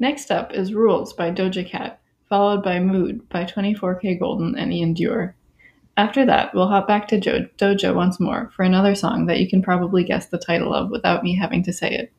Next up is Rules by Doja Cat, followed by Mood by 24kGoldn and iann dior. After that, we'll hop back to jo- Doja once more for another song that you can probably guess the title of without me having to say it.